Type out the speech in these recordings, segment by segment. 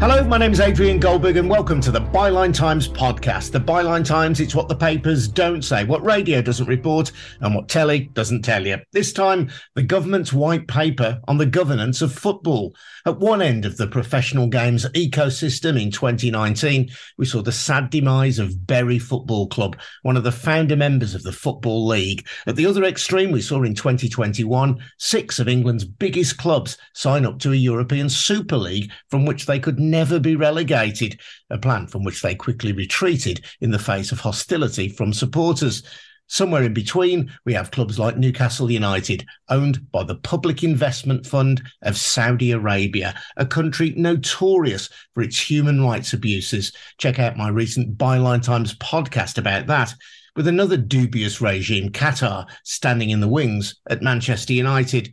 Hello. My name is Adrian Goldberg, and welcome to the Byline Times podcast. The Byline Times, it's what the papers don't say, what radio doesn't report, and what telly doesn't tell you. This time, the government's white paper on the governance of football. At one end of the professional games ecosystem in 2019, we saw the sad demise of Bury Football Club, one of the founder members of the Football League. At the other extreme, we saw in 2021 six of England's biggest clubs sign up to a European Super League from which they could never be relegated, a plan from which they quickly retreated in the face of hostility from supporters. Somewhere in between, we have clubs like Newcastle United, owned by the Public Investment Fund of Saudi Arabia, a country notorious for its human rights abuses. Check out my recent Byline Times podcast about that. With another dubious regime, Qatar, standing in the wings at Manchester United.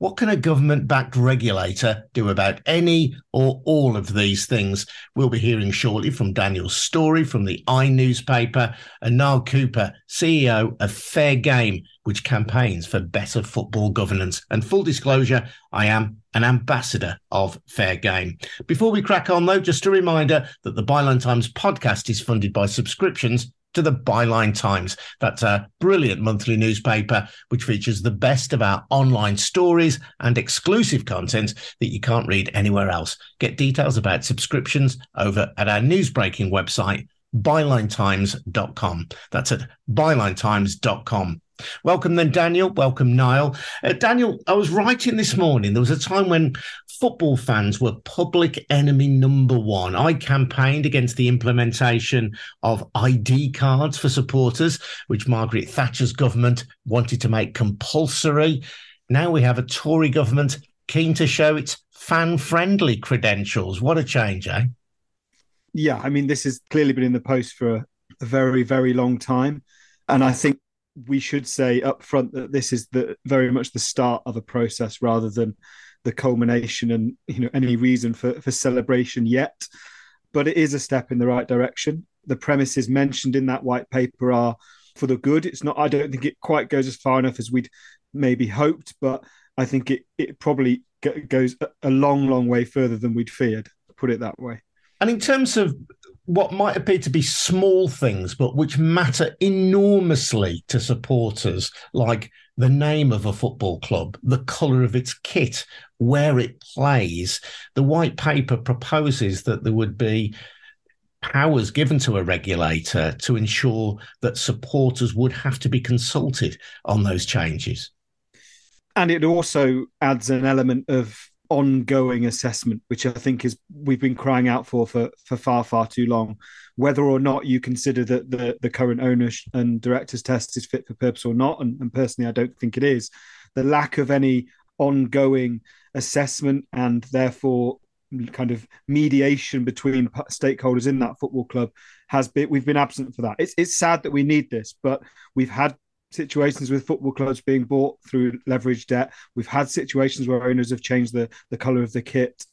What can a government backed regulator do about any or all of these things? We'll be hearing shortly from Daniel Storey from the i newspaper and Niall Cooper, CEO of Fair Game, which campaigns for better football governance. And full disclosure, I am an ambassador of Fair Game. Before we crack on, though, just a reminder that the Byline Times podcast is funded by subscriptions to the Byline Times. That's a brilliant monthly newspaper which features the best of our online stories and exclusive content that you can't read anywhere else. Get details about subscriptions over at our newsbreaking website, bylinetimes.com. That's at bylinetimes.com. Welcome then, Daniel. Welcome, Niall. Uh, Daniel, I was writing this morning. There was a time when football fans were public enemy number one. I campaigned against the implementation of ID cards for supporters, which Margaret Thatcher's government wanted to make compulsory. Now we have a Tory government keen to show its fan friendly credentials. What a change, eh? Yeah, I mean, this has clearly been in the post for a, a very, very long time. And I think we should say up front that this is the very much the start of a process rather than the culmination and you know any reason for, for celebration yet but it is a step in the right direction. The premises mentioned in that white paper are for the good. It's not i don't think it quite goes as far enough as we'd maybe hoped but i think it it probably goes a long long way further than we'd feared put it that way. And in terms of what might appear to be small things, but which matter enormously to supporters, like the name of a football club, the colour of its kit, where it plays. The white paper proposes that there would be powers given to a regulator to ensure that supporters would have to be consulted on those changes. And it also adds an element of ongoing assessment, which I think is we've been crying out for for for far far too long. Whether or not you consider that the the current owners and directors test is fit for purpose or not, and, and personally I don't think it is. The lack of any ongoing assessment and therefore kind of mediation between stakeholders in that football club has been we've been absent for that. It's it's sad that we need this, but we've had situations with football clubs being bought through leverage debt. We've had situations where owners have changed the, the colour of the kit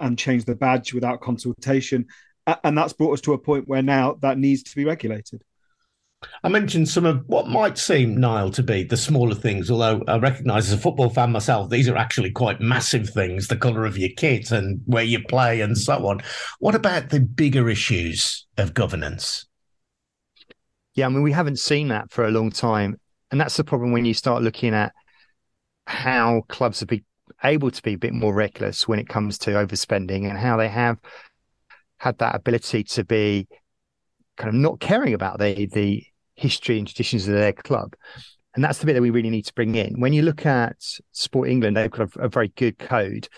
and changed the badge without consultation. And that's brought us to a point where now that needs to be regulated. I mentioned some of what might seem, Niall, to be the smaller things, although I recognise as a football fan myself, these are actually quite massive things the colour of your kit and where you play and so on. What about the bigger issues of governance? Yeah, I mean, we haven't seen that for a long time. And that's the problem when you start looking at how clubs have been able to be a bit more reckless when it comes to overspending and how they have had that ability to be kind of not caring about the the history and traditions of their club. And that's the bit that we really need to bring in. When you look at Sport England, they've got a, a very good code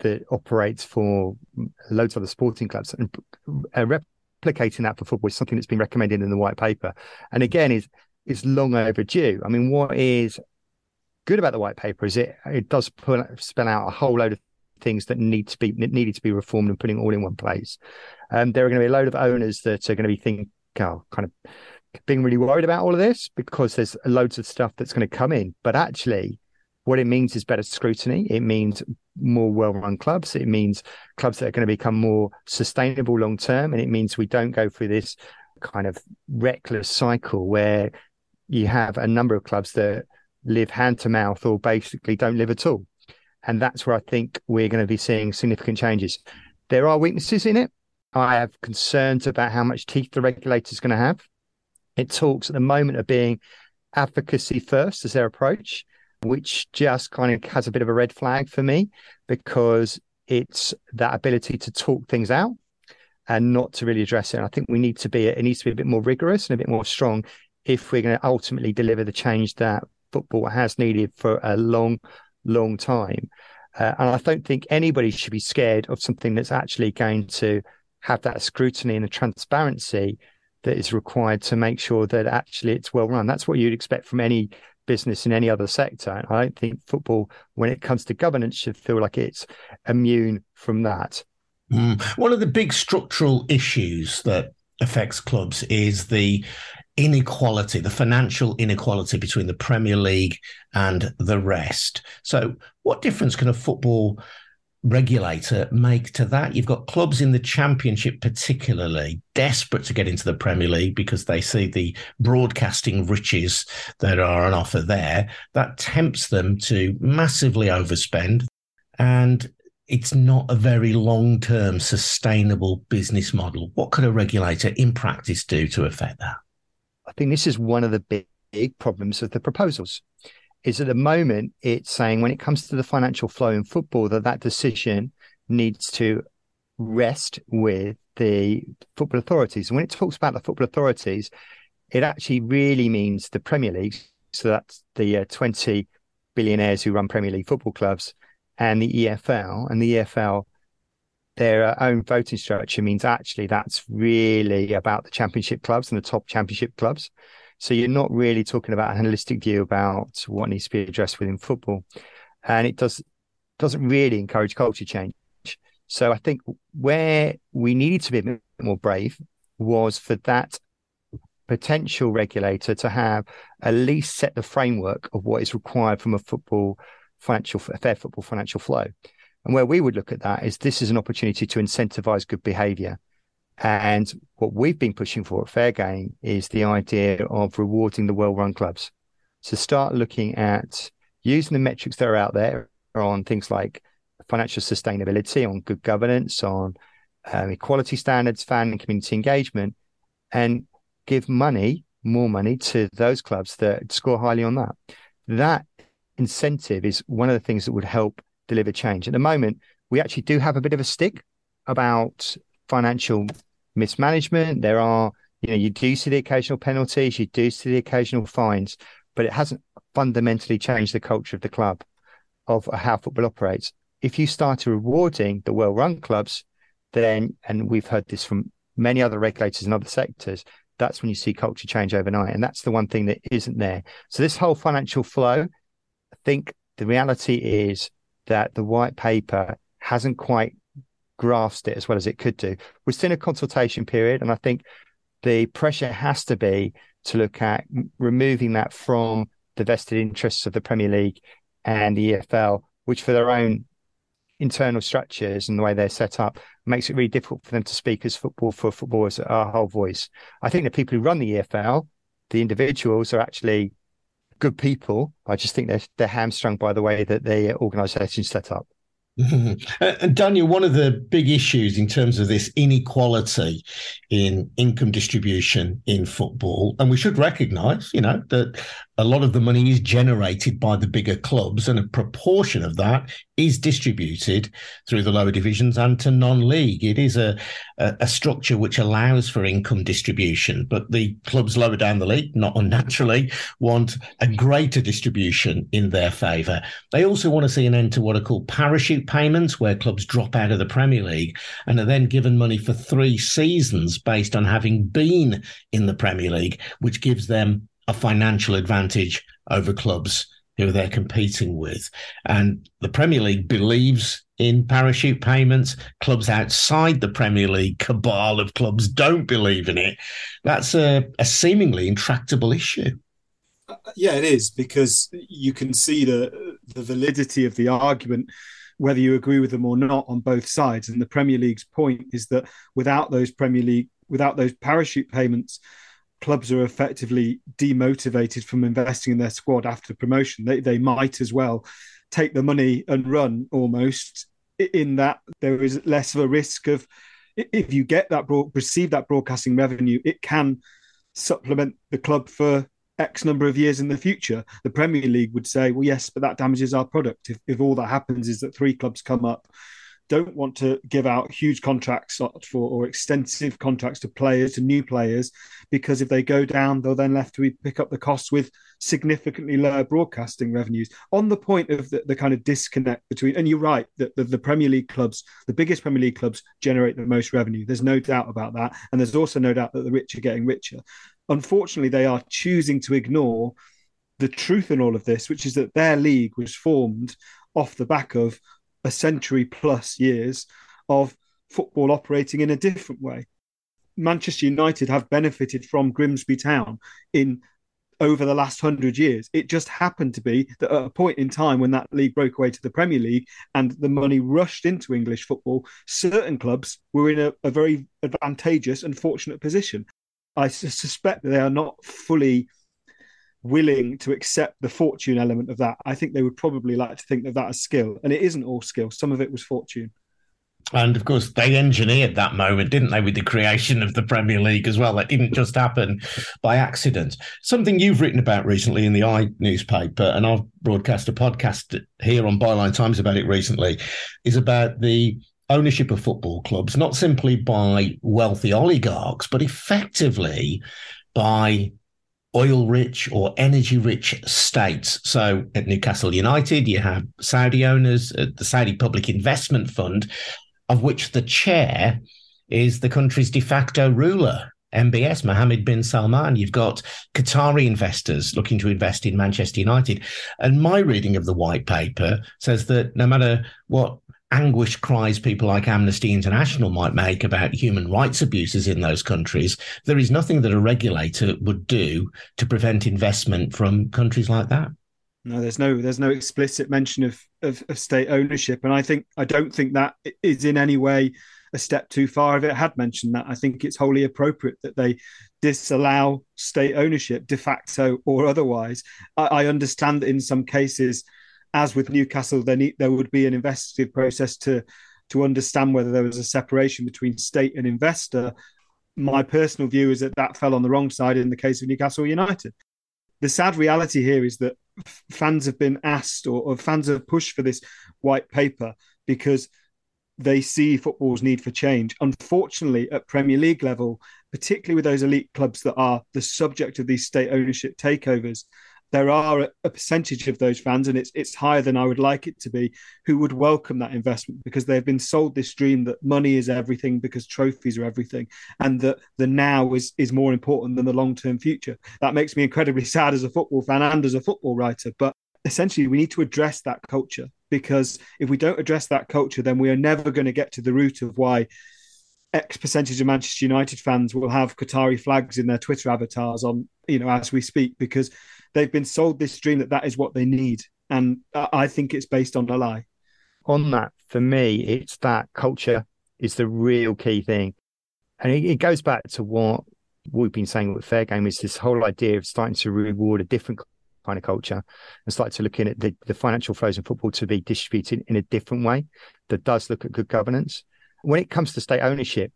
that operates for loads of other sporting clubs. And uh, replicating that for football is something that's been recommended in the white paper. And again, is is long overdue. I mean, what is good about the white paper is it it does put, spell out a whole load of things that need to be needed to be reformed and putting all in one place. Um, there are going to be a load of owners that are going to be thinking, oh, kind of being really worried about all of this because there's loads of stuff that's going to come in. But actually, what it means is better scrutiny. It means more well-run clubs. It means clubs that are going to become more sustainable long term, and it means we don't go through this kind of reckless cycle where you have a number of clubs that live hand to mouth or basically don't live at all. And that's where I think we're going to be seeing significant changes. There are weaknesses in it. I have concerns about how much teeth the regulator is going to have. It talks at the moment of being advocacy first as their approach, which just kind of has a bit of a red flag for me because it's that ability to talk things out and not to really address it. And I think we need to be it needs to be a bit more rigorous and a bit more strong if we're going to ultimately deliver the change that football has needed for a long, long time. Uh, and I don't think anybody should be scared of something that's actually going to have that scrutiny and the transparency that is required to make sure that actually it's well run. That's what you'd expect from any business in any other sector. I don't think football, when it comes to governance, should feel like it's immune from that. Mm. One of the big structural issues that affects clubs is the inequality, the financial inequality between the Premier League and the rest. So, what difference can a football regulator make to that? You've got clubs in the Championship, particularly desperate to get into the Premier League because they see the broadcasting riches that are on offer there. That tempts them to massively overspend. And it's not a very long term sustainable business model. What could a regulator in practice do to affect that? I think this is one of the big, big problems of the proposals. Is at the moment it's saying when it comes to the financial flow in football that that decision needs to rest with the football authorities. And when it talks about the football authorities, it actually really means the Premier League. So that's the uh, 20 billionaires who run Premier League football clubs and the EFL. And the EFL their own voting structure means actually that's really about the championship clubs and the top championship clubs. So you're not really talking about a holistic view about what needs to be addressed within football, and it does doesn't really encourage culture change. So I think where we needed to be a bit more brave was for that potential regulator to have at least set the framework of what is required from a football financial a fair football financial flow. And where we would look at that is this is an opportunity to incentivize good behavior. And what we've been pushing for at Fair Game is the idea of rewarding the well run clubs. So start looking at using the metrics that are out there on things like financial sustainability, on good governance, on um, equality standards, fan and community engagement, and give money, more money to those clubs that score highly on that. That incentive is one of the things that would help deliver change. At the moment, we actually do have a bit of a stick about financial mismanagement. There are, you know, you do see the occasional penalties, you do see the occasional fines, but it hasn't fundamentally changed the culture of the club, of how football operates. If you start rewarding the well run clubs, then, and we've heard this from many other regulators in other sectors, that's when you see culture change overnight. And that's the one thing that isn't there. So, this whole financial flow, I think the reality is that the white paper hasn't quite grasped it as well as it could do. We're still in a consultation period, and I think the pressure has to be to look at removing that from the vested interests of the Premier League and the EFL, which for their own internal structures and the way they're set up makes it really difficult for them to speak as football for footballers our whole voice. I think the people who run the EFL, the individuals are actually good people. I just think they're they're hamstrung by the way that the organisation is set up. Mm-hmm. And Daniel, one of the big issues in terms of this inequality in income distribution in football, and we should recognise, you know, that a lot of the money is generated by the bigger clubs, and a proportion of that is distributed through the lower divisions and to non-league. It is a, a, a structure which allows for income distribution, but the clubs lower down the league, not unnaturally, want a greater distribution in their favour. They also want to see an end to what are called parachute payments, where clubs drop out of the Premier League and are then given money for three seasons based on having been in the Premier League, which gives them a financial advantage over clubs who they're competing with. And the Premier League believes in parachute payments. Clubs outside the Premier League cabal of clubs don't believe in it. That's a, a seemingly intractable issue. Yeah, it is because you can see the the validity of the argument, whether you agree with them or not, on both sides. And the Premier League's point is that without those Premier League, without those parachute payments, clubs are effectively demotivated from investing in their squad after promotion. They they might as well take the money and run almost in that there is less of a risk of if you get that broad, receive that broadcasting revenue, it can supplement the club for X number of years in the future. The Premier League would say, well, yes, but that damages our product. If, if all that happens is that three clubs come up, don't want to give out huge contracts for or extensive contracts to players, to new players, because if they go down, they'll then left to pick up the costs with significantly lower broadcasting revenues. On the point of the, the kind of disconnect between, and you're right, that the, the Premier League clubs, the biggest Premier League clubs, generate the most revenue. There's no doubt about that. And there's also no doubt that the rich are getting richer unfortunately, they are choosing to ignore the truth in all of this, which is that their league was formed off the back of a century plus years of football operating in a different way. Manchester United have benefited from Grimsby Town in over the last hundred years. It just happened to be that at a point in time when that league broke away to the Premier League and the money rushed into English football, certain clubs were in a, a very advantageous and fortunate position. I suspect that they are not fully willing to accept the fortune element of that. I think they would probably like to think of that as skill, and it isn't all skill. Some of it was fortune. And of course, they engineered that moment, didn't they, with the creation of the Premier League as well? That didn't just happen by accident. Something you've written about recently in the i newspaper, and I've broadcast a podcast here on Byline Times about it recently, is about the ownership of football clubs, not simply by wealthy oligarchs, but effectively by oil rich or energy rich states. So at Newcastle United, you have Saudi owners, uh, the Saudi Public Investment Fund, of which the chair is the country's de facto ruler. MBS, Mohammed bin Salman. You've got Qatari investors looking to invest in Manchester United. And my reading of the white paper says that no matter what anguished cries people like Amnesty International might make about human rights abuses in those countries, there is nothing that a regulator would do to prevent investment from countries like that. No, there's no there's no explicit mention of, of, of state ownership, and I think I don't think that is in any way a step too far. If it had mentioned that, I think it's wholly appropriate that they disallow state ownership de facto or otherwise. I, I understand that in some cases as with Newcastle, there need, there would be an investigative process to to understand whether there was a separation between state and investor. My personal view is that that fell on the wrong side in the case of Newcastle United. The sad reality here is that fans have been asked or, or fans have pushed for this white paper because they see football's need for change. Unfortunately, at Premier League level, particularly with those elite clubs that are the subject of these state ownership takeovers, there are a percentage of those fans, and it's it's higher than I would like it to be, who would welcome that investment because they've been sold this dream that money is everything because trophies are everything, and that the now is is more important than the long term future. That makes me incredibly sad as a football fan and as a football writer. But essentially, we need to address that culture because if we don't address that culture, then we are never going to get to the root of why X percentage of Manchester United fans will have Qatari flags in their Twitter avatars on, you know, as we speak, because they've been sold this dream that that is what they need, and I think it's based on a lie. On that, for me, it's that culture is the real key thing, and it, goes back to what we've been saying with fair game is this whole idea of starting to reward a different kind of culture and start to look in at the, the financial flows in football to be distributed in a different way that does look at good governance. When it comes to state ownership,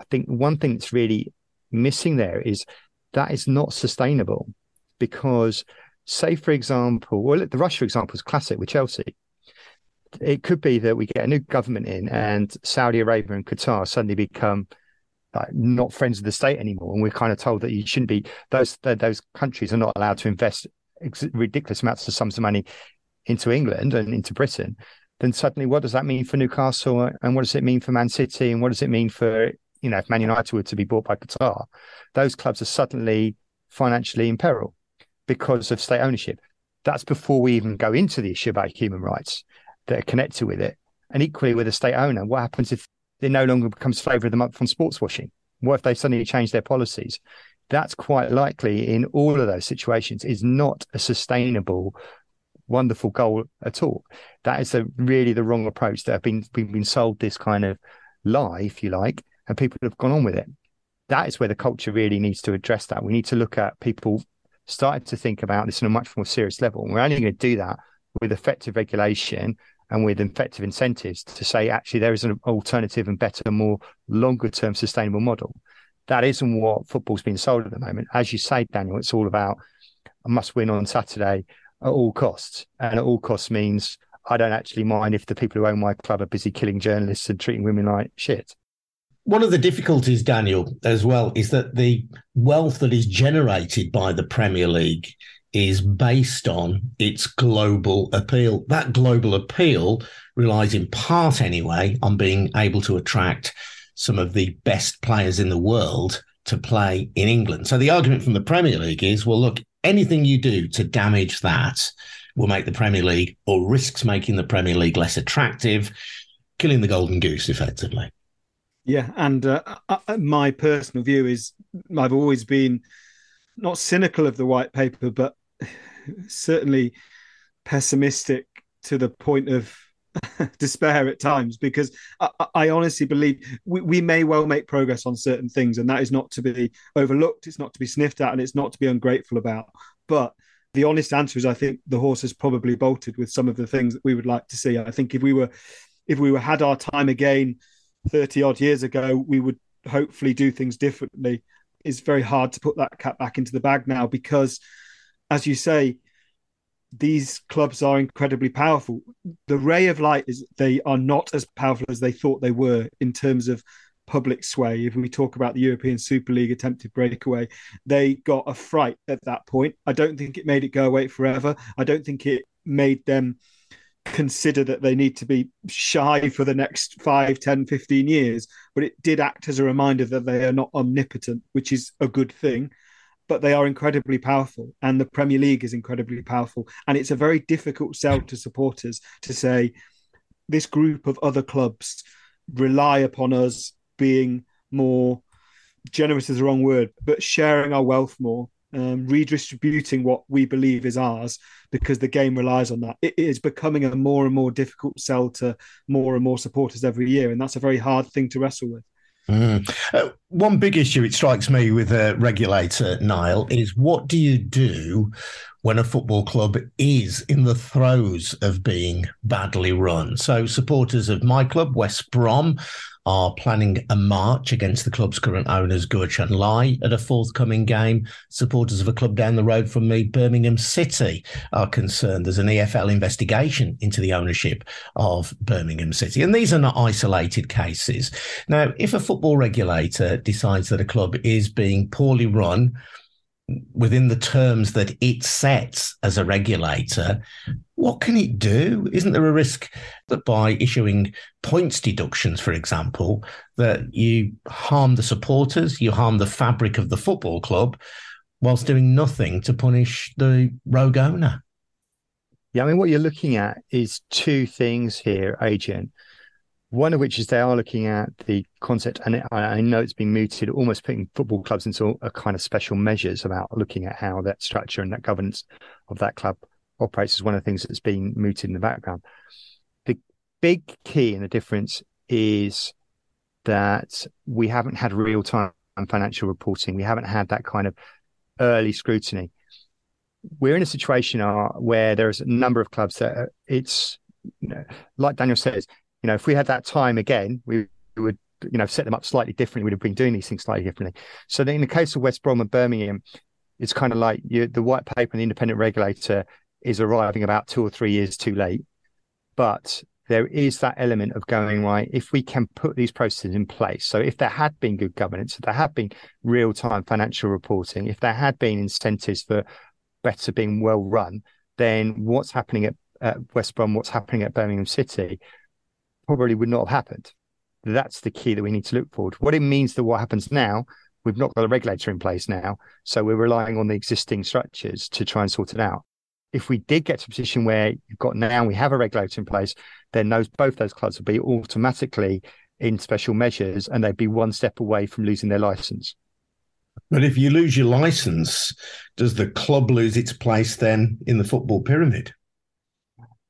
I think one thing that's really missing there is that is not sustainable because, say, for example, well, the Russia example is classic with Chelsea. It could be that we get a new government in and Saudi Arabia and Qatar suddenly become like not friends of the state anymore, and we're kind of told that you shouldn't be. Those those countries are not allowed to invest ridiculous amounts of sums of money into England and into Britain. Then suddenly, what does that mean for Newcastle, and what does it mean for Man City, and what does it mean for you know if Man United were to be bought by Qatar? Those clubs are suddenly financially in peril because of state ownership. That's before we even go into the issue about human rights that are connected with it. And equally with a state owner, what happens if it no longer becomes flavour of the month on sports washing? What if they suddenly change their policies? That's quite likely in all of those situations is not a sustainable, wonderful goal at all. That is a, really the wrong approach that have been, been, been sold this kind of lie, if you like, and people have gone on with it. That is where the culture really needs to address that. We need to look at people started to think about this on a much more serious level. And we're only going to do that with effective regulation and with effective incentives to say actually there is an alternative and better, more longer term sustainable model. That isn't what football's been sold at the moment. As you say, Daniel, it's all about a must win on Saturday at all costs. And at all costs means I don't actually mind if the people who own my club are busy killing journalists and treating women like shit. One of the difficulties, Daniel, as well, is that the wealth that is generated by the Premier League is based on its global appeal. That global appeal relies in part, anyway, on being able to attract some of the best players in the world to play in England. So the argument from the Premier League is well, look, anything you do to damage that will make the Premier League or risks making the Premier League less attractive, killing the golden goose effectively. Yeah, and uh, uh my personal view is I've always been not cynical of the white paper, but certainly pessimistic to the point of despair at times because I, I honestly believe we, we, may well make progress on certain things, and that is not to be overlooked, it's not to be sniffed at, and it's not to be ungrateful about. But the honest answer is, I think the horse has probably bolted with some of the things that we would like to see. I think if we were, if we were had our time again, thirty odd years ago, we would hopefully do things differently. It's very hard to put that cat back into the bag now because as you say, these clubs are incredibly powerful. The ray of light is they are not as powerful as they thought they were in terms of public sway. If we talk about the European Super League attempted breakaway, they got a fright at that point. I don't think it made it go away forever. I don't think it made them consider that they need to be shy for the next 5 10 15 years but it did act as a reminder that they are not omnipotent which is a good thing but they are incredibly powerful, and the Premier League is incredibly powerful. And it's a very difficult sell to supporters to say this group of other clubs rely upon us being more generous is the wrong word, but sharing our wealth more, um, redistributing what we believe is ours because the game relies on that. It is becoming a more and more difficult sell to more and more supporters every year, and that's a very hard thing to wrestle with. Mm. Uh, one big issue it strikes me with a regulator, Niall, is what do you do when a football club is in the throes of being badly run? So, supporters of my club, West Brom, are planning a march against the club's current owners, Guochuan Lai, at a forthcoming game. Supporters of a club down the road from me, Birmingham City, are concerned there's an EFL investigation into the ownership of Birmingham City. And these are not isolated cases. Now, if a football regulator decides that a club is being poorly run, within the terms that it sets as a regulator, what can it do? Isn't there a risk that by issuing points deductions, for example, that you harm the supporters, you harm the fabric of the football club, whilst doing nothing to punish the rogue owner? Yeah, I mean, what you're looking at is two things here, Adrian. One of which is they are looking at the concept, and I know it's been mooted, almost putting football clubs into a kind of special measures about looking at how that structure and that governance of that club operates is one of the things that's been mooted in the background. The big key and the difference is that we haven't had real time financial reporting. We haven't had that kind of early scrutiny. We're in a situation uh, where there's a number of clubs that it's, like Daniel says, you know, if we had that time again, we would, you know, set them up slightly differently. We'd have been doing these things slightly differently. So in the case of West Brom and Birmingham, it's kind of like you, the white paper and the independent regulator is arriving about two or three years too late. But there is that element of going right if we can put these processes in place so if there had been good governance if there had been real-time financial reporting if there had been incentives for better being well run then what's happening at, at west brom what's happening at birmingham city probably would not have happened. That's the key that we need to look forward. What it means that what happens now, we've not got a regulator in place now, so we're relying on the existing structures to try and sort it out. If we did get to a position where you've got now we have a regulator in place, then those both those clubs would be automatically in special measures and they'd be one step away from losing their license. But if you lose your license, does the club lose its place then in the football pyramid?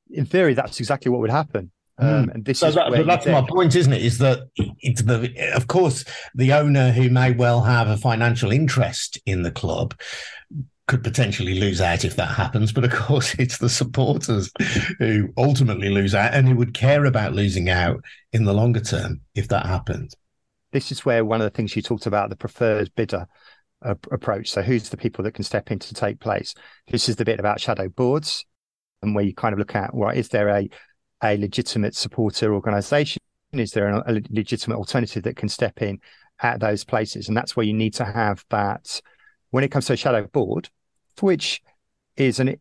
In theory, that's exactly what would happen. Um, mm. and this so is that, that's my point, isn't it? Is that it's the, of course, the owner who may well have a financial interest in the club, could potentially lose out if that happens. But of course, it's the supporters who ultimately lose out and who would care about losing out in the longer term if that happens. This is where one of the things you talked about the preferred bidder uh, approach. So, who's the people that can step in to take place? This is the bit about shadow boards and where you kind of look at, well, is there a, a legitimate supporter organization? Is there a, a legitimate alternative that can step in at those places? And that's where you need to have that when it comes to a shadow board, which is an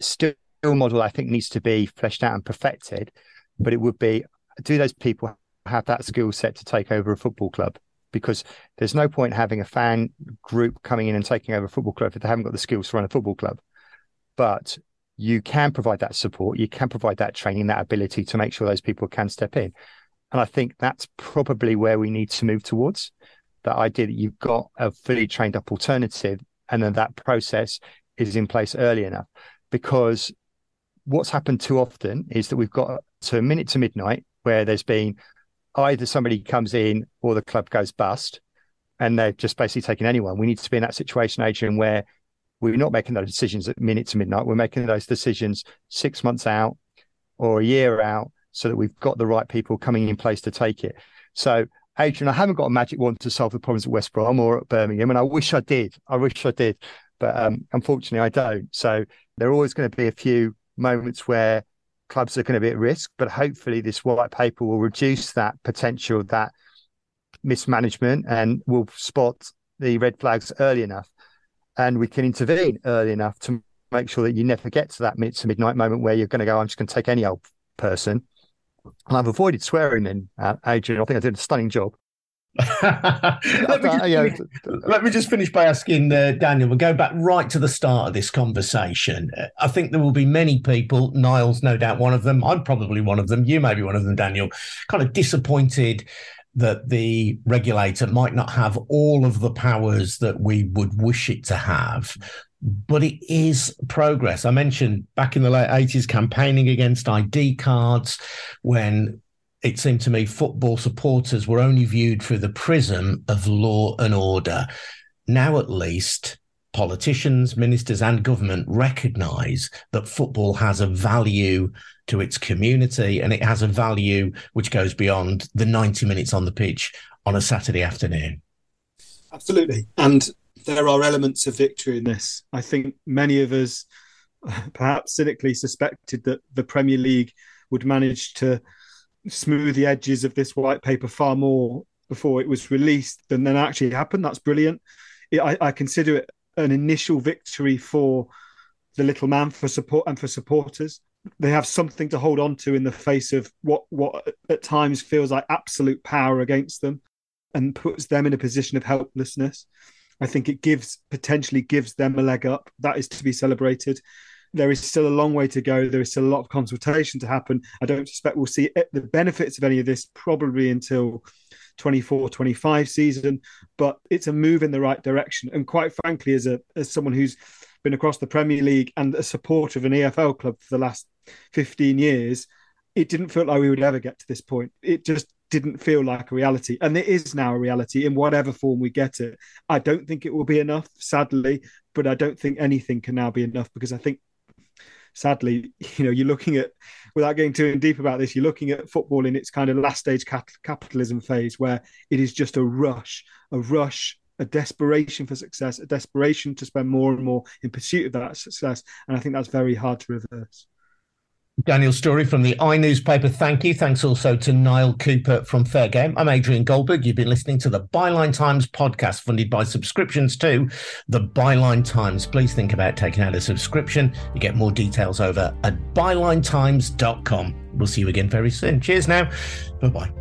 still model I think needs to be fleshed out and perfected, but it would be do those people have that skill set to take over a football club? Because there's no point having a fan group coming in and taking over a football club if they haven't got the skills to run a football club. But you can provide that support, you can provide that training, that ability to make sure those people can step in. And I think that's probably where we need to move towards that idea that you've got a fully trained up alternative and then that process is in place early enough. Because what's happened too often is that we've got to a minute to midnight where there's been either somebody comes in or the club goes bust and they've just basically taken anyone. We need to be in that situation, Adrian, where we're not making those decisions at minute to midnight. We're making those decisions six months out or a year out so that we've got the right people coming in place to take it. So Adrian, I haven't got a magic wand to solve the problems at West Brom or at Birmingham, and I wish I did. I wish I did, but um, unfortunately, I don't. So there are always going to be a few moments where clubs are going to be at risk, but hopefully, this white paper will reduce that potential, that mismanagement, and will spot the red flags early enough, and we can intervene early enough to make sure that you never get to that minute to midnight moment where you're going to go, I'm just going to take any old person and I've avoided swearing in, uh, Adrian. I think I did a stunning job. let, me just, let, me just, finish by asking uh, Daniel. We'll go back right to the start of this conversation. Uh, I think there will be many people, Niall's no doubt one of them. I'm probably one of them. You may be one of them, Daniel, kind of disappointed that the regulator might not have all of the powers that we would wish it to have but it is progress. I mentioned back in the late 80s campaigning against ID cards when it seemed to me football supporters were only viewed through the prism of law and order. Now, at least, politicians, ministers, and government recognize that football has a value to its community and it has a value which goes beyond the 90 minutes on the pitch on a Saturday afternoon. Absolutely. And there are elements of victory in this. I think many of us, perhaps cynically, suspected that the Premier League would manage to smooth the edges of this white paper far more before it was released than then actually happened. That's brilliant. I, I consider it an initial victory for the little man for support and for supporters. They have something to hold on to in the face of what what at times feels like absolute power against them and puts them in a position of helplessness. I think it gives potentially gives them a leg up. That is to be celebrated. There is still a long way to go. There is still a lot of consultation to happen. I don't suspect we'll see the benefits of any of this probably until 24 25 season, but it's a move in the right direction. And quite frankly, as a as someone who's been across the Premier League and a supporter of an EFL club for the last 15 years, it didn't feel like we would ever get to this point. It just didn't feel like a reality. And it is now a reality in whatever form we get it. I don't think it will be enough, sadly, but I don't think anything can now be enough because I think, sadly, you know, you're looking at, without getting too deep about this, you're looking at football in its kind of last stage cap- capitalism phase where it is just a rush, a rush. A desperation for success, a desperation to spend more and more in pursuit of that success. And I think that's very hard to reverse. Daniel Storey from the i newspaper. Thank you. Thanks also to Niall Cooper from Fair Game. I'm Adrian Goldberg. You've been listening to the Byline Times podcast, funded by subscriptions to the Byline Times. Please think about taking out a subscription. You get more details over at bylinetimes.com. We'll see you again very soon. Cheers now. Bye bye.